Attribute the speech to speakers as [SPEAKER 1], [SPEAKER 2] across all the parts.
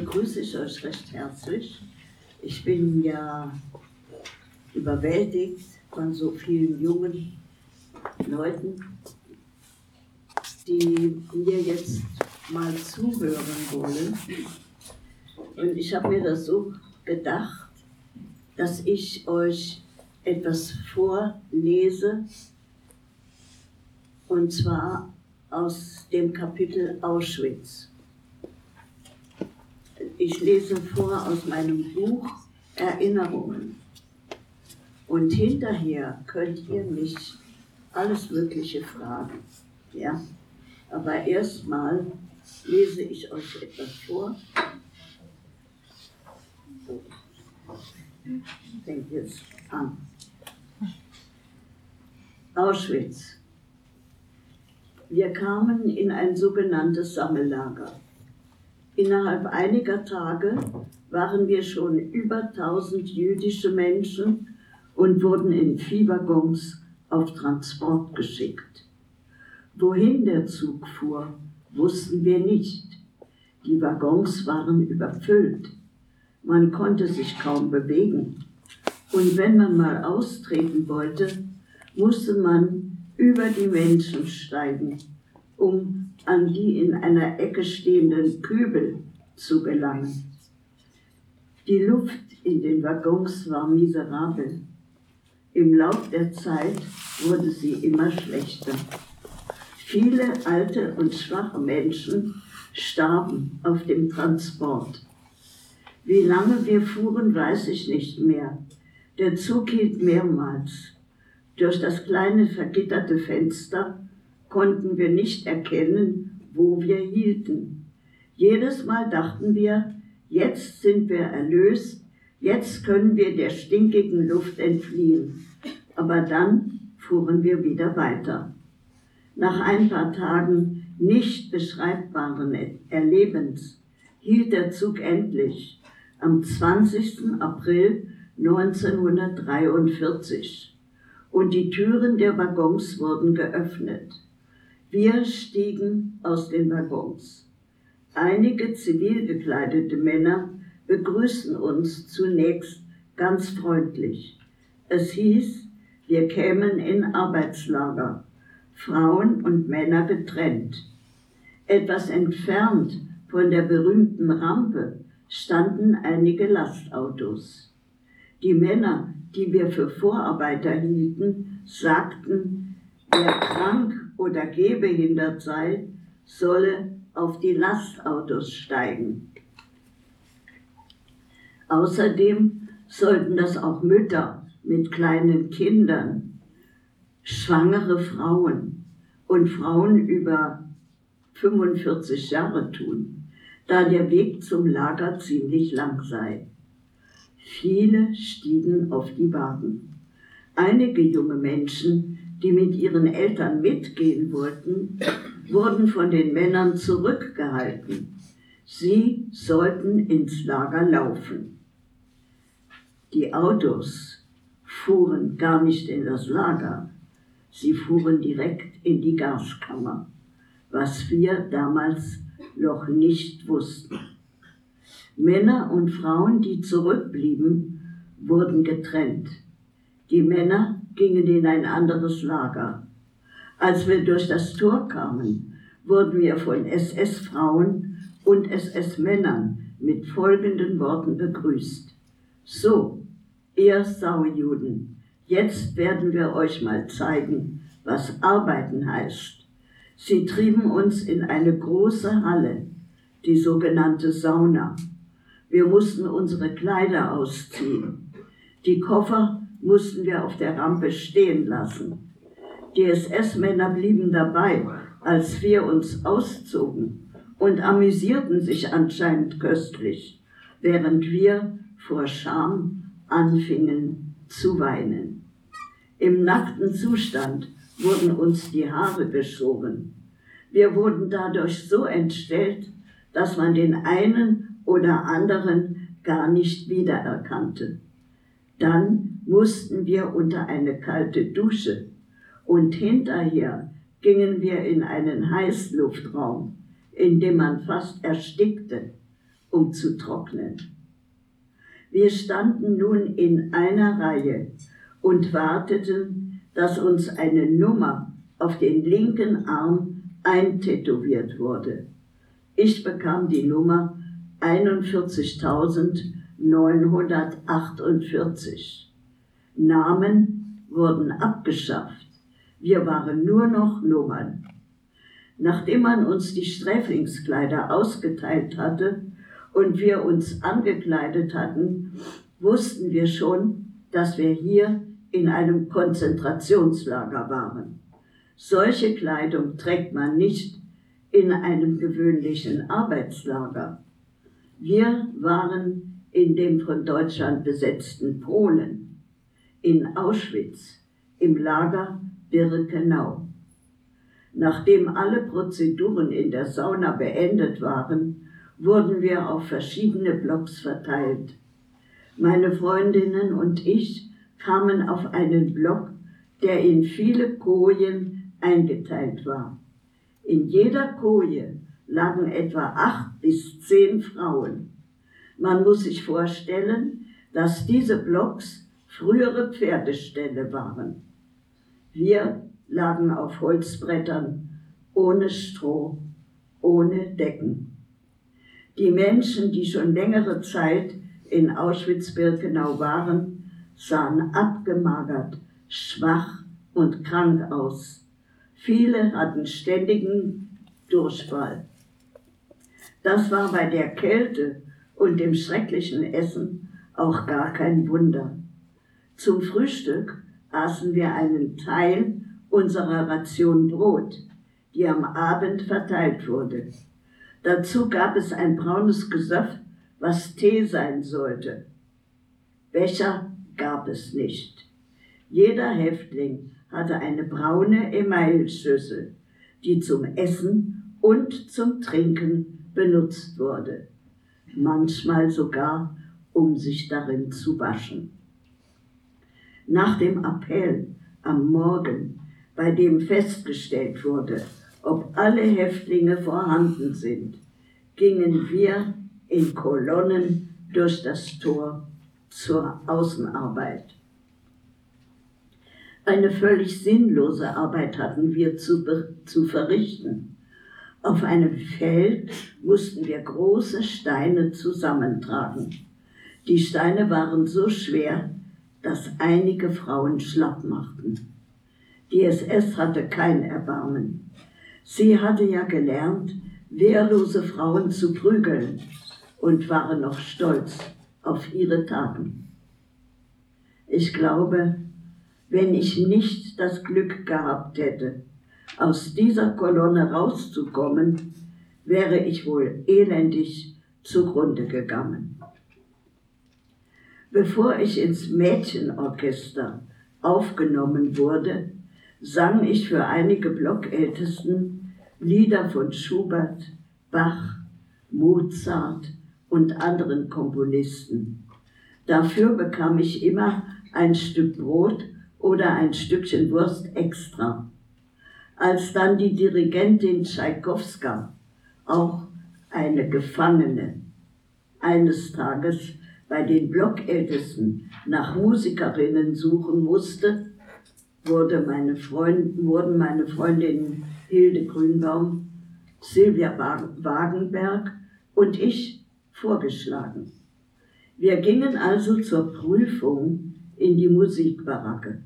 [SPEAKER 1] begrüße ich euch recht herzlich. Ich bin ja überwältigt von so vielen jungen Leuten, die mir jetzt mal zuhören wollen. Und ich habe mir das so gedacht, dass ich euch etwas vorlese, und zwar aus dem Kapitel Auschwitz. Ich lese vor aus meinem Buch Erinnerungen. Und hinterher könnt ihr mich alles Mögliche fragen. Ja? Aber erstmal lese ich euch etwas vor. Fängt jetzt an. Auschwitz. Wir kamen in ein sogenanntes Sammellager. Innerhalb einiger Tage waren wir schon über 1000 jüdische Menschen und wurden in Viehwaggons auf Transport geschickt. Wohin der Zug fuhr, wussten wir nicht. Die Waggons waren überfüllt. Man konnte sich kaum bewegen. Und wenn man mal austreten wollte, musste man über die Menschen steigen, um an die in einer Ecke stehenden Kübel zu gelangen. Die Luft in den Waggons war miserabel. Im Lauf der Zeit wurde sie immer schlechter. Viele alte und schwache Menschen starben auf dem Transport. Wie lange wir fuhren, weiß ich nicht mehr. Der Zug hielt mehrmals. Durch das kleine vergitterte Fenster konnten wir nicht erkennen, wo wir hielten. Jedes Mal dachten wir, jetzt sind wir erlöst, jetzt können wir der stinkigen Luft entfliehen. Aber dann fuhren wir wieder weiter. Nach ein paar Tagen nicht beschreibbaren Erlebens hielt der Zug endlich am 20. April 1943 und die Türen der Waggons wurden geöffnet. Wir stiegen aus den Waggons. Einige zivil gekleidete Männer begrüßten uns zunächst ganz freundlich. Es hieß, wir kämen in Arbeitslager. Frauen und Männer getrennt. Etwas entfernt von der berühmten Rampe standen einige Lastautos. Die Männer, die wir für Vorarbeiter hielten, sagten, wer krank oder gehbehindert sei, solle auf die Lastautos steigen. Außerdem sollten das auch Mütter mit kleinen Kindern schwangere Frauen und Frauen über 45 Jahre tun, da der Weg zum Lager ziemlich lang sei. Viele stiegen auf die Wagen. Einige junge Menschen, die mit ihren Eltern mitgehen wollten, wurden von den Männern zurückgehalten. Sie sollten ins Lager laufen. Die Autos fuhren gar nicht in das Lager, Sie fuhren direkt in die Gaskammer, was wir damals noch nicht wussten. Männer und Frauen, die zurückblieben, wurden getrennt. Die Männer gingen in ein anderes Lager. Als wir durch das Tor kamen, wurden wir von SS-Frauen und SS-Männern mit folgenden Worten begrüßt. So, ihr Saujuden, Jetzt werden wir euch mal zeigen, was Arbeiten heißt. Sie trieben uns in eine große Halle, die sogenannte Sauna. Wir mussten unsere Kleider ausziehen. Die Koffer mussten wir auf der Rampe stehen lassen. Die SS-Männer blieben dabei, als wir uns auszogen und amüsierten sich anscheinend köstlich, während wir vor Scham anfingen zu weinen. Im nackten Zustand wurden uns die Haare geschoren. Wir wurden dadurch so entstellt, dass man den einen oder anderen gar nicht wiedererkannte. Dann mussten wir unter eine kalte Dusche und hinterher gingen wir in einen Heißluftraum, in dem man fast erstickte um zu trocknen. Wir standen nun in einer Reihe und warteten, dass uns eine Nummer auf den linken Arm eintätowiert wurde. Ich bekam die Nummer 41.948. Namen wurden abgeschafft. Wir waren nur noch Nummern. Nachdem man uns die Sträflingskleider ausgeteilt hatte und wir uns angekleidet hatten, wussten wir schon, dass wir hier in einem Konzentrationslager waren. Solche Kleidung trägt man nicht in einem gewöhnlichen Arbeitslager. Wir waren in dem von Deutschland besetzten Polen, in Auschwitz, im Lager Birkenau. Nachdem alle Prozeduren in der Sauna beendet waren, wurden wir auf verschiedene Blocks verteilt. Meine Freundinnen und ich kamen auf einen Block, der in viele Kojen eingeteilt war. In jeder Koje lagen etwa acht bis zehn Frauen. Man muss sich vorstellen, dass diese Blocks frühere Pferdeställe waren. Wir lagen auf Holzbrettern, ohne Stroh, ohne Decken. Die Menschen, die schon längere Zeit in Auschwitz-Birkenau waren, sahen abgemagert, schwach und krank aus. Viele hatten ständigen Durchfall. Das war bei der Kälte und dem schrecklichen Essen auch gar kein Wunder. Zum Frühstück aßen wir einen Teil unserer Ration Brot, die am Abend verteilt wurde. Dazu gab es ein braunes Gesöff, was Tee sein sollte. Becher gab es nicht. Jeder Häftling hatte eine braune Emailschüssel, die zum Essen und zum Trinken benutzt wurde, manchmal sogar, um sich darin zu waschen. Nach dem Appell am Morgen, bei dem festgestellt wurde, ob alle Häftlinge vorhanden sind, gingen wir in Kolonnen durch das Tor zur Außenarbeit. Eine völlig sinnlose Arbeit hatten wir zu, zu verrichten. Auf einem Feld mussten wir große Steine zusammentragen. Die Steine waren so schwer, dass einige Frauen schlapp machten. Die SS hatte kein Erbarmen. Sie hatte ja gelernt, wehrlose Frauen zu prügeln und war noch stolz auf ihre Taten. Ich glaube, wenn ich nicht das Glück gehabt hätte, aus dieser Kolonne rauszukommen, wäre ich wohl elendig zugrunde gegangen. Bevor ich ins Mädchenorchester aufgenommen wurde, sang ich für einige Blockältesten Lieder von Schubert, Bach, Mozart und anderen Komponisten. Dafür bekam ich immer ein Stück Brot oder ein Stückchen Wurst extra. Als dann die Dirigentin Tschaikowska, auch eine Gefangene, eines Tages bei den Blockältesten nach Musikerinnen suchen musste, wurde meine Freund, wurden meine Freundinnen Hilde Grünbaum, Silvia Wagenberg und ich vorgeschlagen. Wir gingen also zur Prüfung in die Musikbaracke.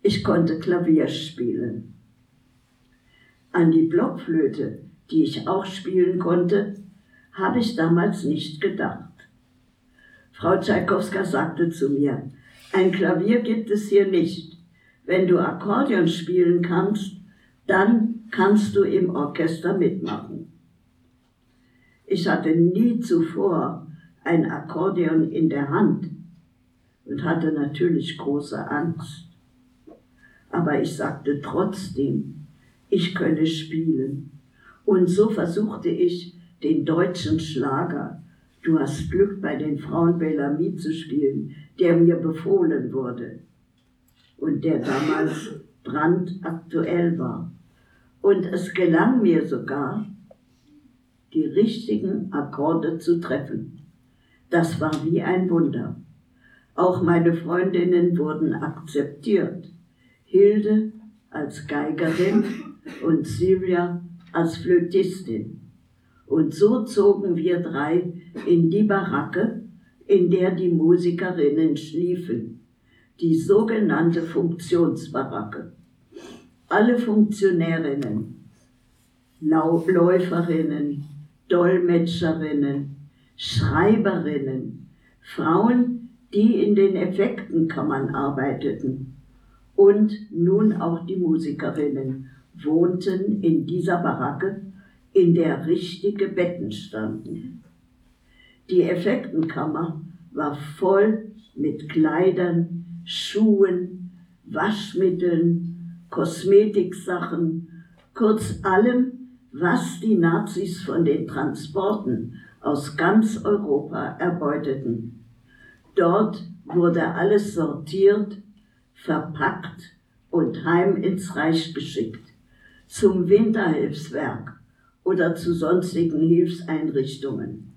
[SPEAKER 1] Ich konnte Klavier spielen. An die Blockflöte, die ich auch spielen konnte, habe ich damals nicht gedacht. Frau Tschaikowska sagte zu mir, ein Klavier gibt es hier nicht. Wenn du Akkordeon spielen kannst, dann kannst du im Orchester mitmachen. Ich hatte nie zuvor ein Akkordeon in der Hand und hatte natürlich große Angst. Aber ich sagte trotzdem, ich könne spielen. Und so versuchte ich, den deutschen Schlager, Du hast Glück bei den Frauen Bellamy zu spielen, der mir befohlen wurde und der damals brandaktuell war. Und es gelang mir sogar, die richtigen Akkorde zu treffen. Das war wie ein Wunder. Auch meine Freundinnen wurden akzeptiert. Hilde als Geigerin und Silvia als Flötistin. Und so zogen wir drei in die Baracke, in der die Musikerinnen schliefen, die sogenannte Funktionsbaracke. Alle Funktionärinnen, Läuferinnen, Dolmetscherinnen, Schreiberinnen, Frauen, die in den Effektenkammern arbeiteten. Und nun auch die Musikerinnen wohnten in dieser Baracke, in der richtige Betten standen. Die Effektenkammer war voll mit Kleidern, Schuhen, Waschmitteln, Kosmetiksachen, kurz allem, was die Nazis von den Transporten aus ganz Europa erbeuteten. Dort wurde alles sortiert, verpackt und heim ins Reich geschickt, zum Winterhilfswerk oder zu sonstigen Hilfseinrichtungen.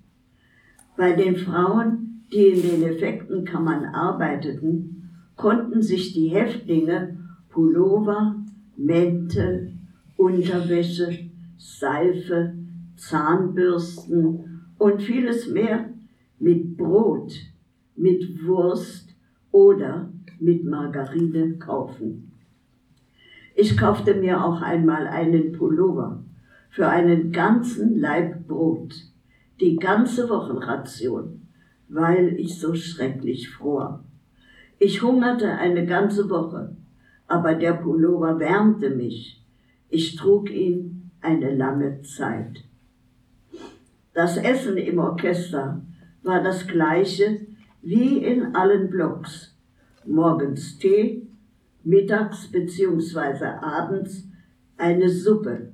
[SPEAKER 1] Bei den Frauen, die in den Effektenkammern arbeiteten, konnten sich die Häftlinge Pullover, Mäntel, Unterwäsche, Seife, Zahnbürsten und vieles mehr mit Brot, mit Wurst oder mit Margarine kaufen. Ich kaufte mir auch einmal einen Pullover für einen ganzen Laib Brot, die ganze Wochenration, weil ich so schrecklich fror. Ich hungerte eine ganze Woche, aber der Pullover wärmte mich. Ich trug ihn eine lange Zeit. Das Essen im Orchester war das gleiche wie in allen Blocks. Morgens Tee, mittags bzw. abends eine Suppe,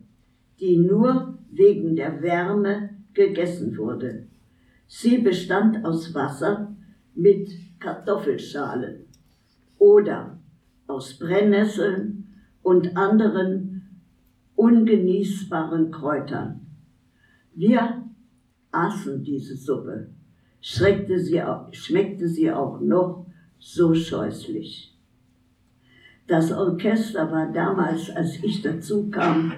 [SPEAKER 1] die nur wegen der Wärme gegessen wurde. Sie bestand aus Wasser mit Kartoffelschalen oder aus Brennnesseln und anderen ungenießbaren Kräutern. Wir aßen diese Suppe, schreckte sie auch, schmeckte sie auch noch so scheußlich. Das Orchester war damals, als ich dazu kam,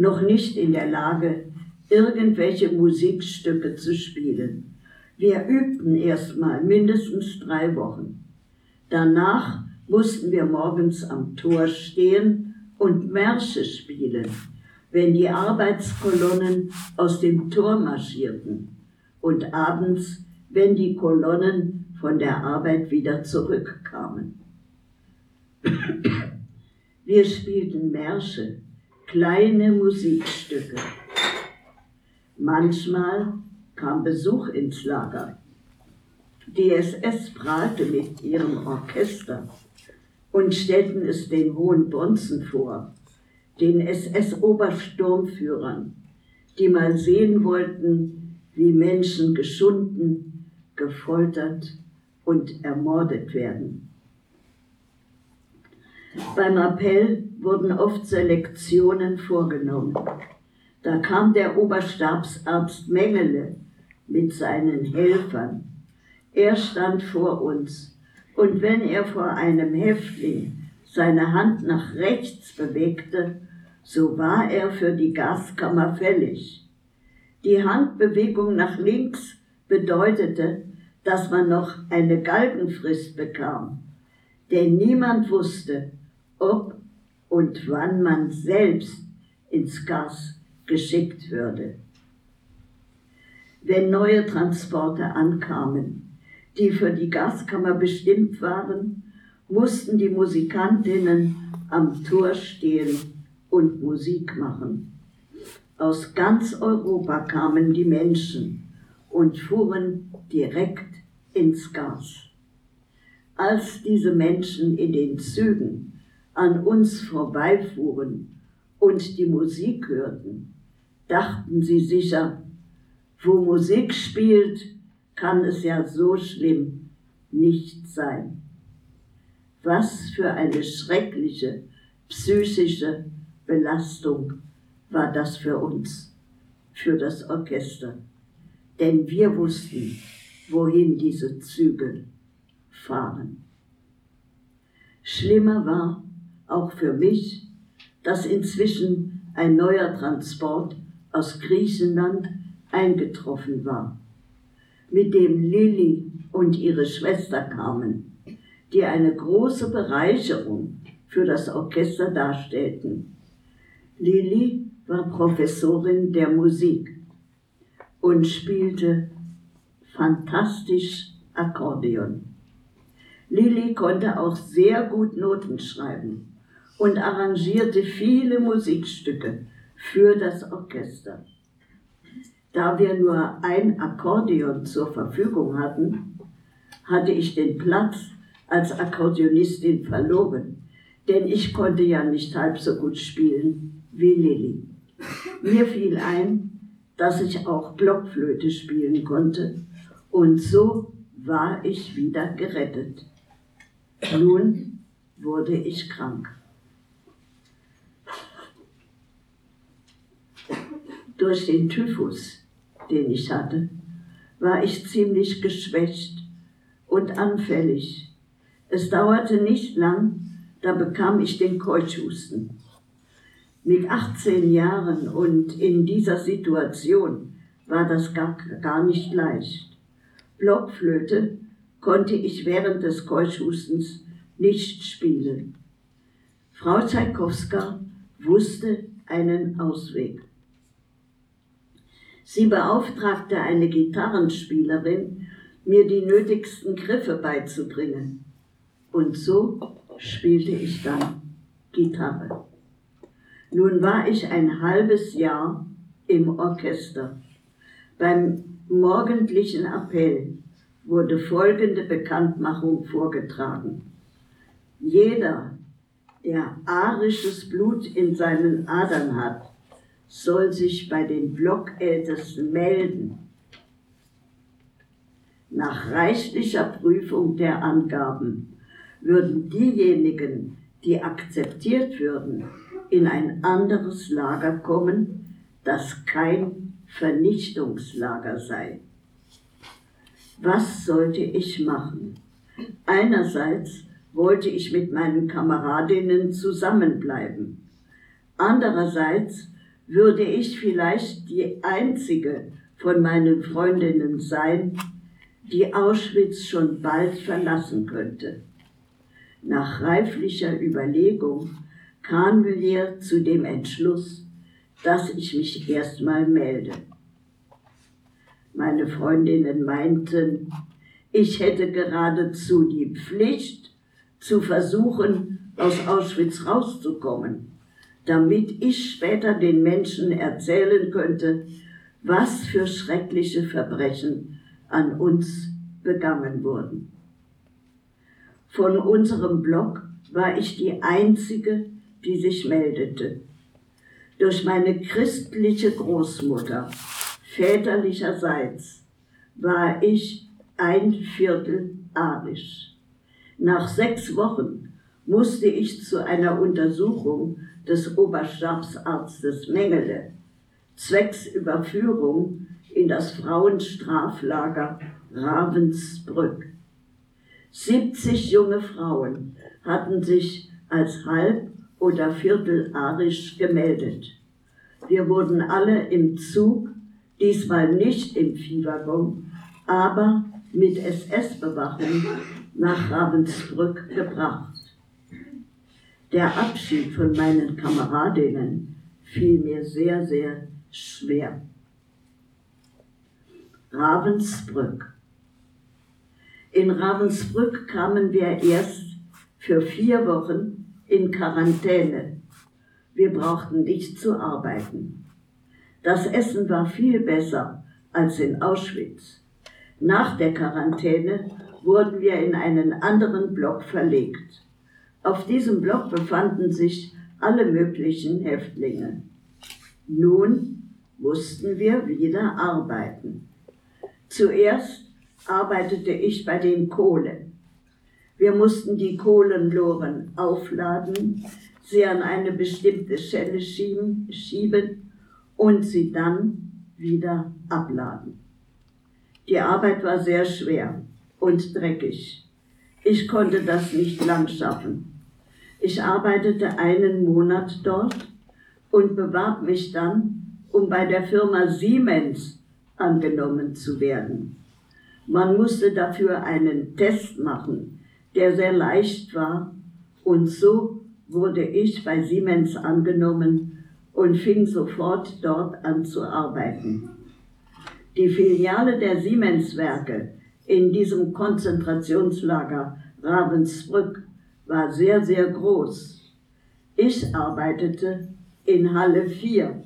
[SPEAKER 1] noch nicht in der Lage, irgendwelche Musikstücke zu spielen. Wir übten erstmal mindestens drei Wochen. Danach mussten wir morgens am Tor stehen und Märsche spielen, wenn die Arbeitskolonnen aus dem Tor marschierten und abends, wenn die Kolonnen von der Arbeit wieder zurückkamen. Wir spielten Märsche, kleine Musikstücke. Manchmal kam Besuch ins Lager. Die SS prahlte mit ihrem Orchester und stellten es den hohen Bonzen vor, den SS-Obersturmführern, die mal sehen wollten, wie Menschen geschunden, gefoltert und ermordet werden. Beim Appell wurden oft Selektionen vorgenommen. Da kam der Oberstabsarzt Mengele mit seinen Helfern. Er stand vor uns und wenn er vor einem Häftling seine Hand nach rechts bewegte, so war er für die Gaskammer fällig. Die Handbewegung nach links bedeutete, dass man noch eine Galgenfrist bekam, denn niemand wusste, ob und wann man selbst ins Gas geschickt würde. Wenn neue Transporte ankamen, die für die Gaskammer bestimmt waren, mussten die Musikantinnen am Tor stehen und Musik machen. Aus ganz Europa kamen die Menschen und fuhren direkt ins Gas. Als diese Menschen in den Zügen an uns vorbeifuhren und die Musik hörten, dachten sie sicher, wo Musik spielt, kann es ja so schlimm nicht sein. Was für eine schreckliche psychische Belastung war das für uns. für das Orchester, denn wir wussten, wohin diese Züge fahren. Schlimmer war auch für mich, dass inzwischen ein neuer Transport aus Griechenland eingetroffen war, mit dem Lilly und ihre Schwester kamen, die eine große Bereicherung für das Orchester darstellten. Lilly war Professorin der Musik und spielte fantastisch Akkordeon. Lilly konnte auch sehr gut Noten schreiben und arrangierte viele Musikstücke für das Orchester. Da wir nur ein Akkordeon zur Verfügung hatten, hatte ich den Platz als Akkordeonistin verloren, denn ich konnte ja nicht halb so gut spielen wie Lilly. Mir fiel ein, dass ich auch Blockflöte spielen konnte und so war ich wieder gerettet. Nun wurde ich krank. Durch den Typhus, den ich hatte, war ich ziemlich geschwächt und anfällig. Es dauerte nicht lang, da bekam ich den Keuchhusten. Mit 18 Jahren und in dieser Situation war das gar, gar nicht leicht. Blockflöte konnte ich während des Keuchhustens nicht spielen. Frau Tschaikowska wusste einen Ausweg. Sie beauftragte eine Gitarrenspielerin, mir die nötigsten Griffe beizubringen. Und so spielte ich dann Gitarre. Nun war ich ein halbes Jahr im Orchester. Beim morgendlichen Appell wurde folgende Bekanntmachung vorgetragen. Jeder, der arisches Blut in seinen Adern hat, soll sich bei den Blockältesten melden. Nach reichlicher Prüfung der Angaben würden diejenigen, die akzeptiert würden, in ein anderes Lager kommen, das kein Vernichtungslager sei. Was sollte ich machen? Einerseits wollte ich mit meinen Kameradinnen zusammenbleiben. Andererseits würde ich vielleicht die einzige von meinen Freundinnen sein, die Auschwitz schon bald verlassen könnte. Nach reiflicher Überlegung kamen wir zu dem Entschluss, dass ich mich erstmal melde. Meine Freundinnen meinten, ich hätte geradezu die Pflicht, zu versuchen, aus Auschwitz rauszukommen, damit ich später den Menschen erzählen könnte, was für schreckliche Verbrechen an uns begangen wurden. Von unserem Block war ich die Einzige, die sich meldete. Durch meine christliche Großmutter väterlicherseits war ich ein Viertel arisch. Nach sechs Wochen musste ich zu einer Untersuchung des Oberstabsarztes Mengele zwecks Überführung in das Frauenstraflager Ravensbrück. 70 junge Frauen hatten sich als halb oder viertelarisch gemeldet. Wir wurden alle im Zug, diesmal nicht im Viehwaggon, aber mit SS-Bewachung nach Ravensbrück gebracht. Der Abschied von meinen Kameradinnen fiel mir sehr, sehr schwer. Ravensbrück. In Ravensbrück kamen wir erst für vier Wochen in Quarantäne. Wir brauchten nicht zu arbeiten. Das Essen war viel besser als in Auschwitz. Nach der Quarantäne wurden wir in einen anderen Block verlegt. Auf diesem Block befanden sich alle möglichen Häftlinge. Nun mussten wir wieder arbeiten. Zuerst arbeitete ich bei den Kohlen. Wir mussten die Kohlenloren aufladen, sie an eine bestimmte Stelle schieben, schieben und sie dann wieder abladen. Die Arbeit war sehr schwer und dreckig. Ich konnte das nicht lang schaffen. Ich arbeitete einen Monat dort und bewarb mich dann, um bei der Firma Siemens angenommen zu werden. Man musste dafür einen Test machen, der sehr leicht war und so wurde ich bei Siemens angenommen und fing sofort dort an zu arbeiten. Die Filiale der Siemenswerke in diesem Konzentrationslager Ravensbrück war sehr, sehr groß. Ich arbeitete in Halle 4,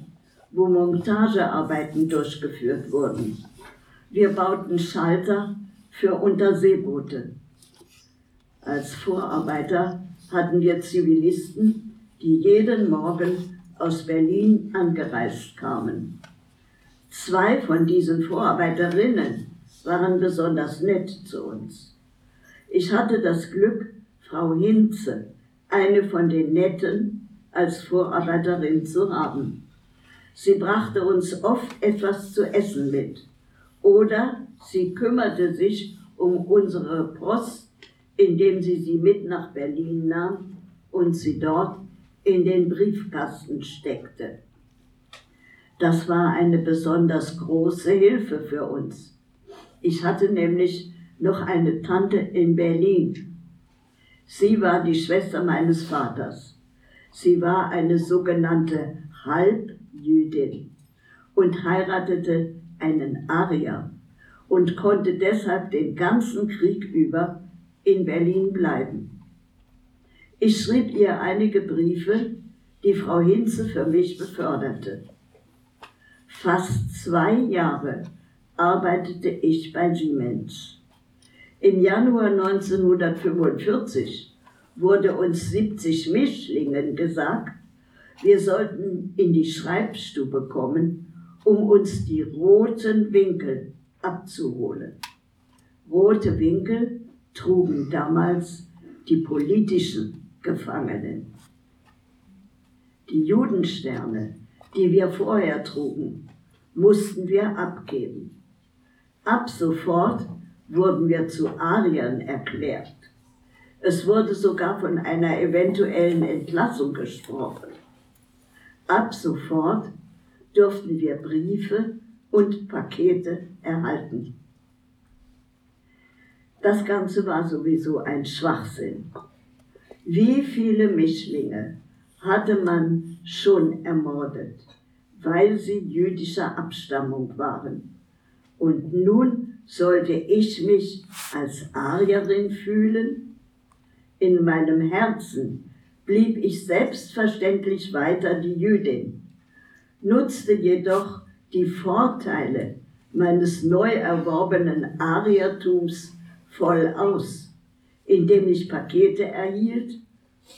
[SPEAKER 1] wo Montagearbeiten durchgeführt wurden. Wir bauten Schalter für Unterseeboote. Als Vorarbeiter hatten wir Zivilisten, die jeden Morgen aus Berlin angereist kamen. Zwei von diesen Vorarbeiterinnen waren besonders nett zu uns. Ich hatte das Glück, Frau Hinze, eine von den Netten, als Vorarbeiterin zu haben. Sie brachte uns oft etwas zu essen mit oder sie kümmerte sich um unsere Post, indem sie sie mit nach Berlin nahm und sie dort in den Briefkasten steckte. Das war eine besonders große Hilfe für uns. Ich hatte nämlich noch eine Tante in Berlin. Sie war die Schwester meines Vaters. Sie war eine sogenannte Halbjüdin und heiratete einen Arier und konnte deshalb den ganzen Krieg über in Berlin bleiben. Ich schrieb ihr einige Briefe, die Frau Hinze für mich beförderte. Fast zwei Jahre arbeitete ich bei Siemens. Im Januar 1945 wurde uns 70 Mischlingen gesagt, wir sollten in die Schreibstube kommen, um uns die roten Winkel abzuholen. Rote Winkel trugen damals die politischen Gefangenen. Die Judensterne, die wir vorher trugen, mussten wir abgeben. Ab sofort wurden wir zu Ariern erklärt. Es wurde sogar von einer eventuellen Entlassung gesprochen. Ab sofort durften wir Briefe und Pakete erhalten. Das Ganze war sowieso ein Schwachsinn. Wie viele Mischlinge hatte man schon ermordet, weil sie jüdischer Abstammung waren. Und nun sollte ich mich als Arierin fühlen? In meinem Herzen blieb ich selbstverständlich weiter die Jüdin, nutzte jedoch die Vorteile meines neu erworbenen Ariertums voll aus, indem ich Pakete erhielt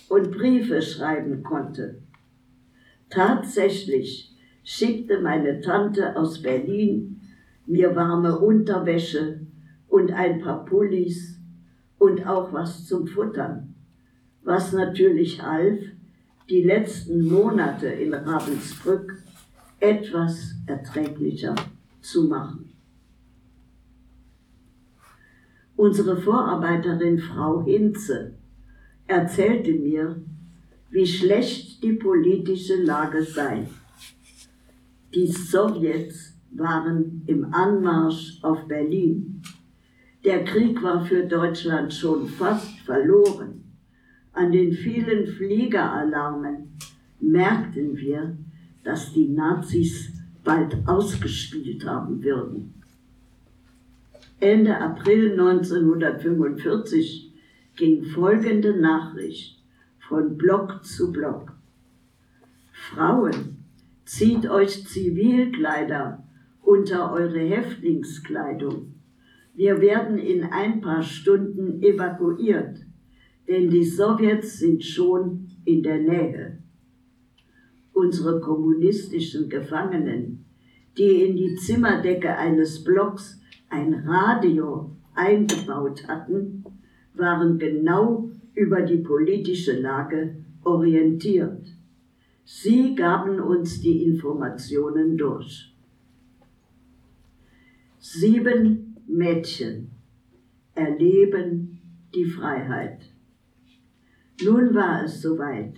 [SPEAKER 1] und Briefe schreiben konnte. Tatsächlich schickte meine Tante aus Berlin mir warme Unterwäsche und ein paar Pullis und auch was zum Futtern, was natürlich half, die letzten Monate in Ravensbrück etwas erträglicher zu machen. Unsere Vorarbeiterin Frau Hinze erzählte mir, wie schlecht die politische Lage sei. Die Sowjets waren im Anmarsch auf Berlin. Der Krieg war für Deutschland schon fast verloren. An den vielen Fliegeralarmen merkten wir, dass die Nazis bald ausgespielt haben würden. Ende April 1945 ging folgende Nachricht von Block zu Block. Frauen, zieht euch Zivilkleider unter eure Häftlingskleidung. Wir werden in ein paar Stunden evakuiert, denn die Sowjets sind schon in der Nähe unsere kommunistischen Gefangenen, die in die Zimmerdecke eines Blocks ein Radio eingebaut hatten, waren genau über die politische Lage orientiert. Sie gaben uns die Informationen durch. Sieben Mädchen erleben die Freiheit. Nun war es soweit.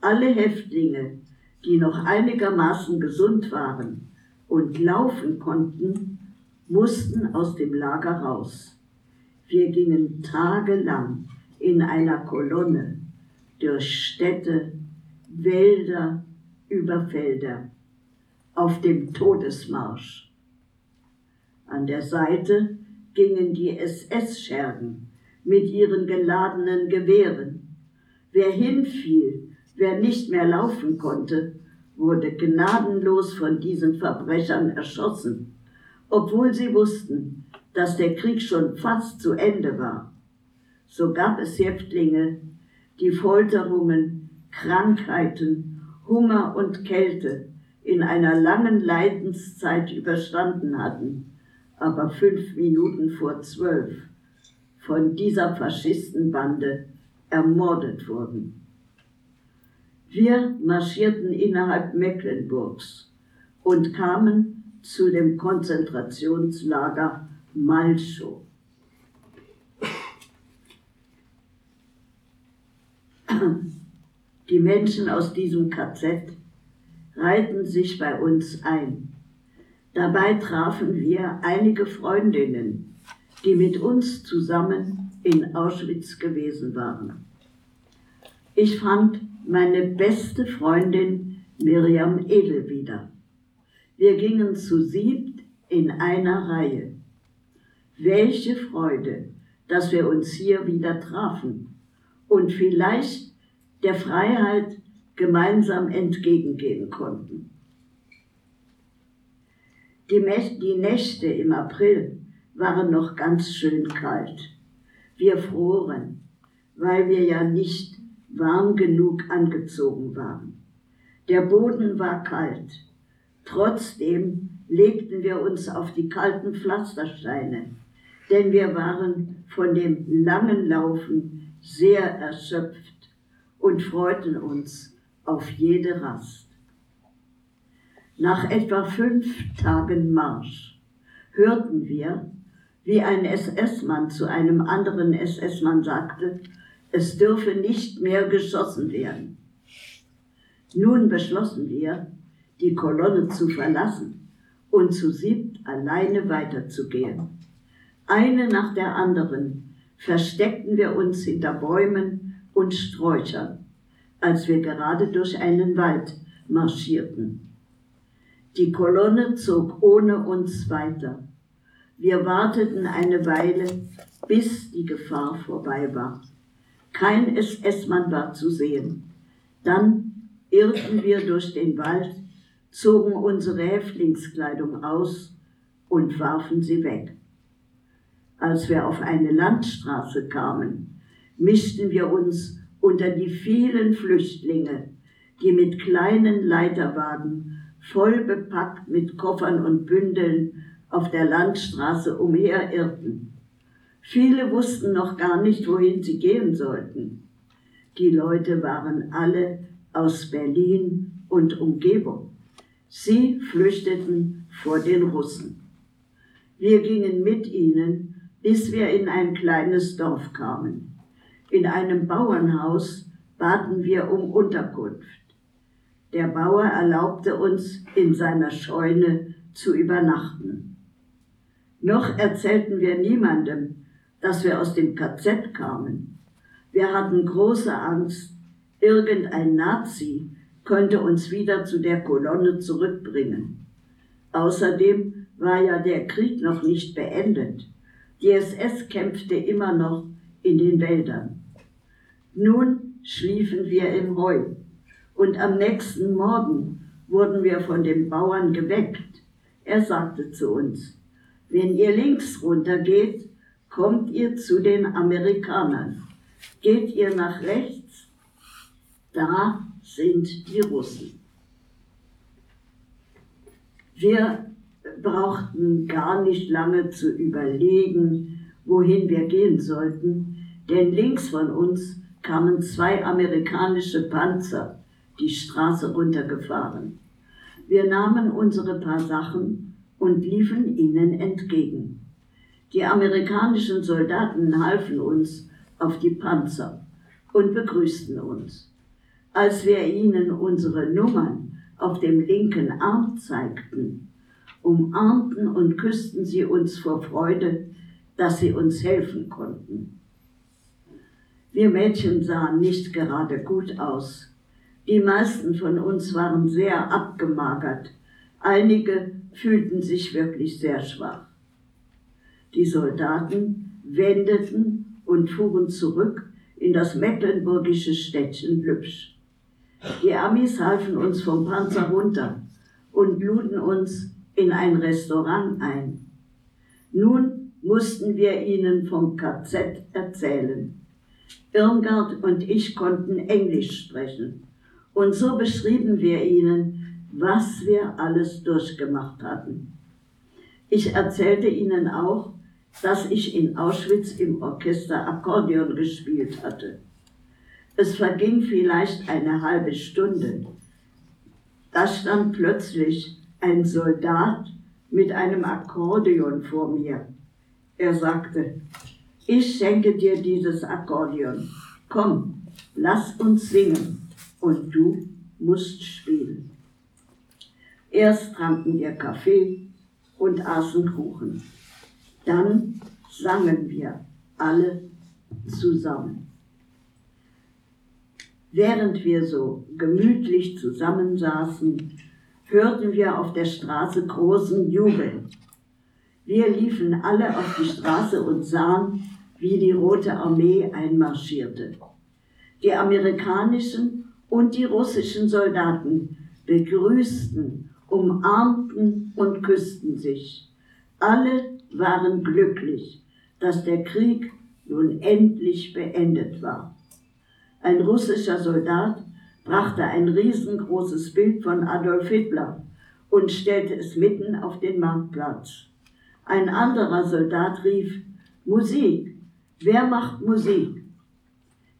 [SPEAKER 1] Alle Häftlinge, die noch einigermaßen gesund waren und laufen konnten, mussten aus dem Lager raus. Wir gingen tagelang in einer Kolonne durch Städte, Wälder, über Felder auf dem Todesmarsch. An der Seite gingen die SS-Schergen mit ihren geladenen Gewehren. Wer hinfiel, wer nicht mehr laufen konnte, wurde gnadenlos von diesen Verbrechern erschossen, obwohl sie wussten, dass der Krieg schon fast zu Ende war. So gab es Häftlinge, die Folterungen, Krankheiten, Hunger und Kälte in einer langen Leidenszeit überstanden hatten, aber fünf Minuten vor zwölf von dieser Faschistenbande ermordet wurden. Wir marschierten innerhalb Mecklenburgs und kamen zu dem Konzentrationslager Malchow. Die Menschen aus diesem KZ reihten sich bei uns ein. Dabei trafen wir einige Freundinnen, die mit uns zusammen in Auschwitz gewesen waren. Ich fand meine beste Freundin Miriam Edel wieder. Wir gingen zu siebt in einer Reihe. Welche Freude, dass wir uns hier wieder trafen und vielleicht der Freiheit gemeinsam entgegengehen konnten. Die, Nächte im April waren noch ganz schön kalt. Wir froren, weil wir ja nicht warm genug angezogen waren. Der Boden war kalt. Trotzdem legten wir uns auf die kalten Pflastersteine, denn wir waren von dem langen Laufen sehr erschöpft und freuten uns auf jede Rast. Nach etwa fünf Tagen Marsch hörten wir, wie ein SS-Mann zu einem anderen SS-Mann sagte, es dürfe nicht mehr geschossen werden. Nun beschlossen wir, die Kolonne zu verlassen und zu siebt alleine weiterzugehen. Eine nach der anderen versteckten wir uns hinter Bäumen und Sträuchern, als wir gerade durch einen Wald marschierten. Die Kolonne zog ohne uns weiter. Wir warteten eine Weile, bis die Gefahr vorbei war. Kein SS-Mann war zu sehen. Dann irrten wir durch den Wald, zogen unsere Häftlingskleidung aus und warfen sie weg. Als wir auf eine Landstraße kamen, mischten wir uns unter die vielen Flüchtlinge, die mit kleinen Leiterwagen, voll bepackt mit Koffern und Bündeln, auf der Landstraße umherirrten. Viele wussten noch gar nicht, wohin sie gehen sollten. Die Leute waren alle aus Berlin und Umgebung. Sie flüchteten vor den Russen. Wir gingen mit ihnen, bis wir in ein kleines Dorf kamen. In einem Bauernhaus baten wir um Unterkunft. Der Bauer erlaubte uns, in seiner Scheune zu übernachten. Noch erzählten wir niemandem, dass wir aus dem KZ kamen. Wir hatten große Angst, irgendein Nazi könnte uns wieder zu der Kolonne zurückbringen. Außerdem war ja der Krieg noch nicht beendet. Die SS kämpfte immer noch in den Wäldern. Nun schliefen wir im Heu und am nächsten Morgen wurden wir von dem Bauern geweckt. Er sagte zu uns, wenn ihr links runtergeht, kommt ihr zu den Amerikanern. Geht ihr nach rechts, da sind die Russen. Wir brauchten gar nicht lange zu überlegen, wohin wir gehen sollten, denn links von uns kamen zwei amerikanische Panzer die Straße runtergefahren. Wir nahmen unsere paar Sachen und liefen ihnen entgegen. Die amerikanischen Soldaten halfen uns auf die Panzer und begrüßten uns. Als wir ihnen unsere Nummern auf dem linken Arm zeigten, umarmten und küssten sie uns vor Freude, dass sie uns helfen konnten. Wir Mädchen sahen nicht gerade gut aus. Die meisten von uns waren sehr abgemagert. Einige fühlten sich wirklich sehr schwach. Die Soldaten wendeten und fuhren zurück in das mecklenburgische Städtchen Lübsch. Die Amis halfen uns vom Panzer runter und luden uns in ein Restaurant ein. Nun mussten wir ihnen vom KZ erzählen. Irmgard und ich konnten Englisch sprechen und so beschrieben wir ihnen, was wir alles durchgemacht hatten. Ich erzählte ihnen auch, dass ich in Auschwitz im Orchester Akkordeon gespielt hatte. Es verging vielleicht eine halbe Stunde. Da stand plötzlich ein Soldat mit einem Akkordeon vor mir. Er sagte, ich schenke dir dieses Akkordeon. Komm, lass uns singen und du musst spielen. Erst tranken wir Kaffee und aßen Kuchen. Dann sangen wir alle zusammen. Während wir so gemütlich zusammensaßen, hörten wir auf der Straße großen Jubel. Wir liefen alle auf die Straße und sahen, wie die Rote Armee einmarschierte. Die amerikanischen und die russischen Soldaten begrüßten, umarmten und küssten sich. Alle waren glücklich, dass der Krieg nun endlich beendet war. Ein russischer Soldat brachte ein riesengroßes Bild von Adolf Hitler und stellte es mitten auf den Marktplatz. Ein anderer Soldat rief, Musik, wer macht Musik?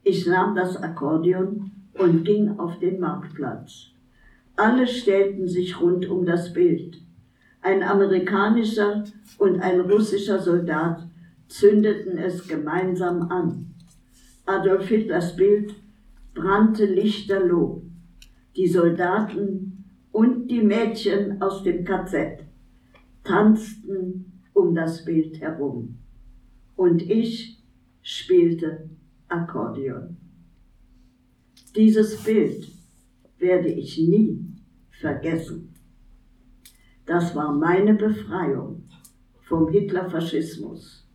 [SPEAKER 1] Ich nahm das Akkordeon und ging auf den Marktplatz. Alle stellten sich rund um das Bild. Ein amerikanischer und ein russischer Soldat zündeten es gemeinsam an. Adolf Hitlers Bild brannte lichterloh. Die Soldaten und die Mädchen aus dem KZ tanzten um das Bild herum. Und ich spielte Akkordeon. Dieses Bild werde ich nie vergessen. Das war meine Befreiung vom Hitlerfaschismus.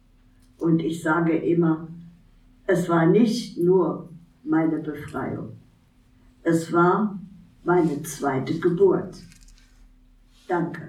[SPEAKER 1] Und ich sage immer, es war nicht nur meine Befreiung. Es war meine zweite Geburt. Danke.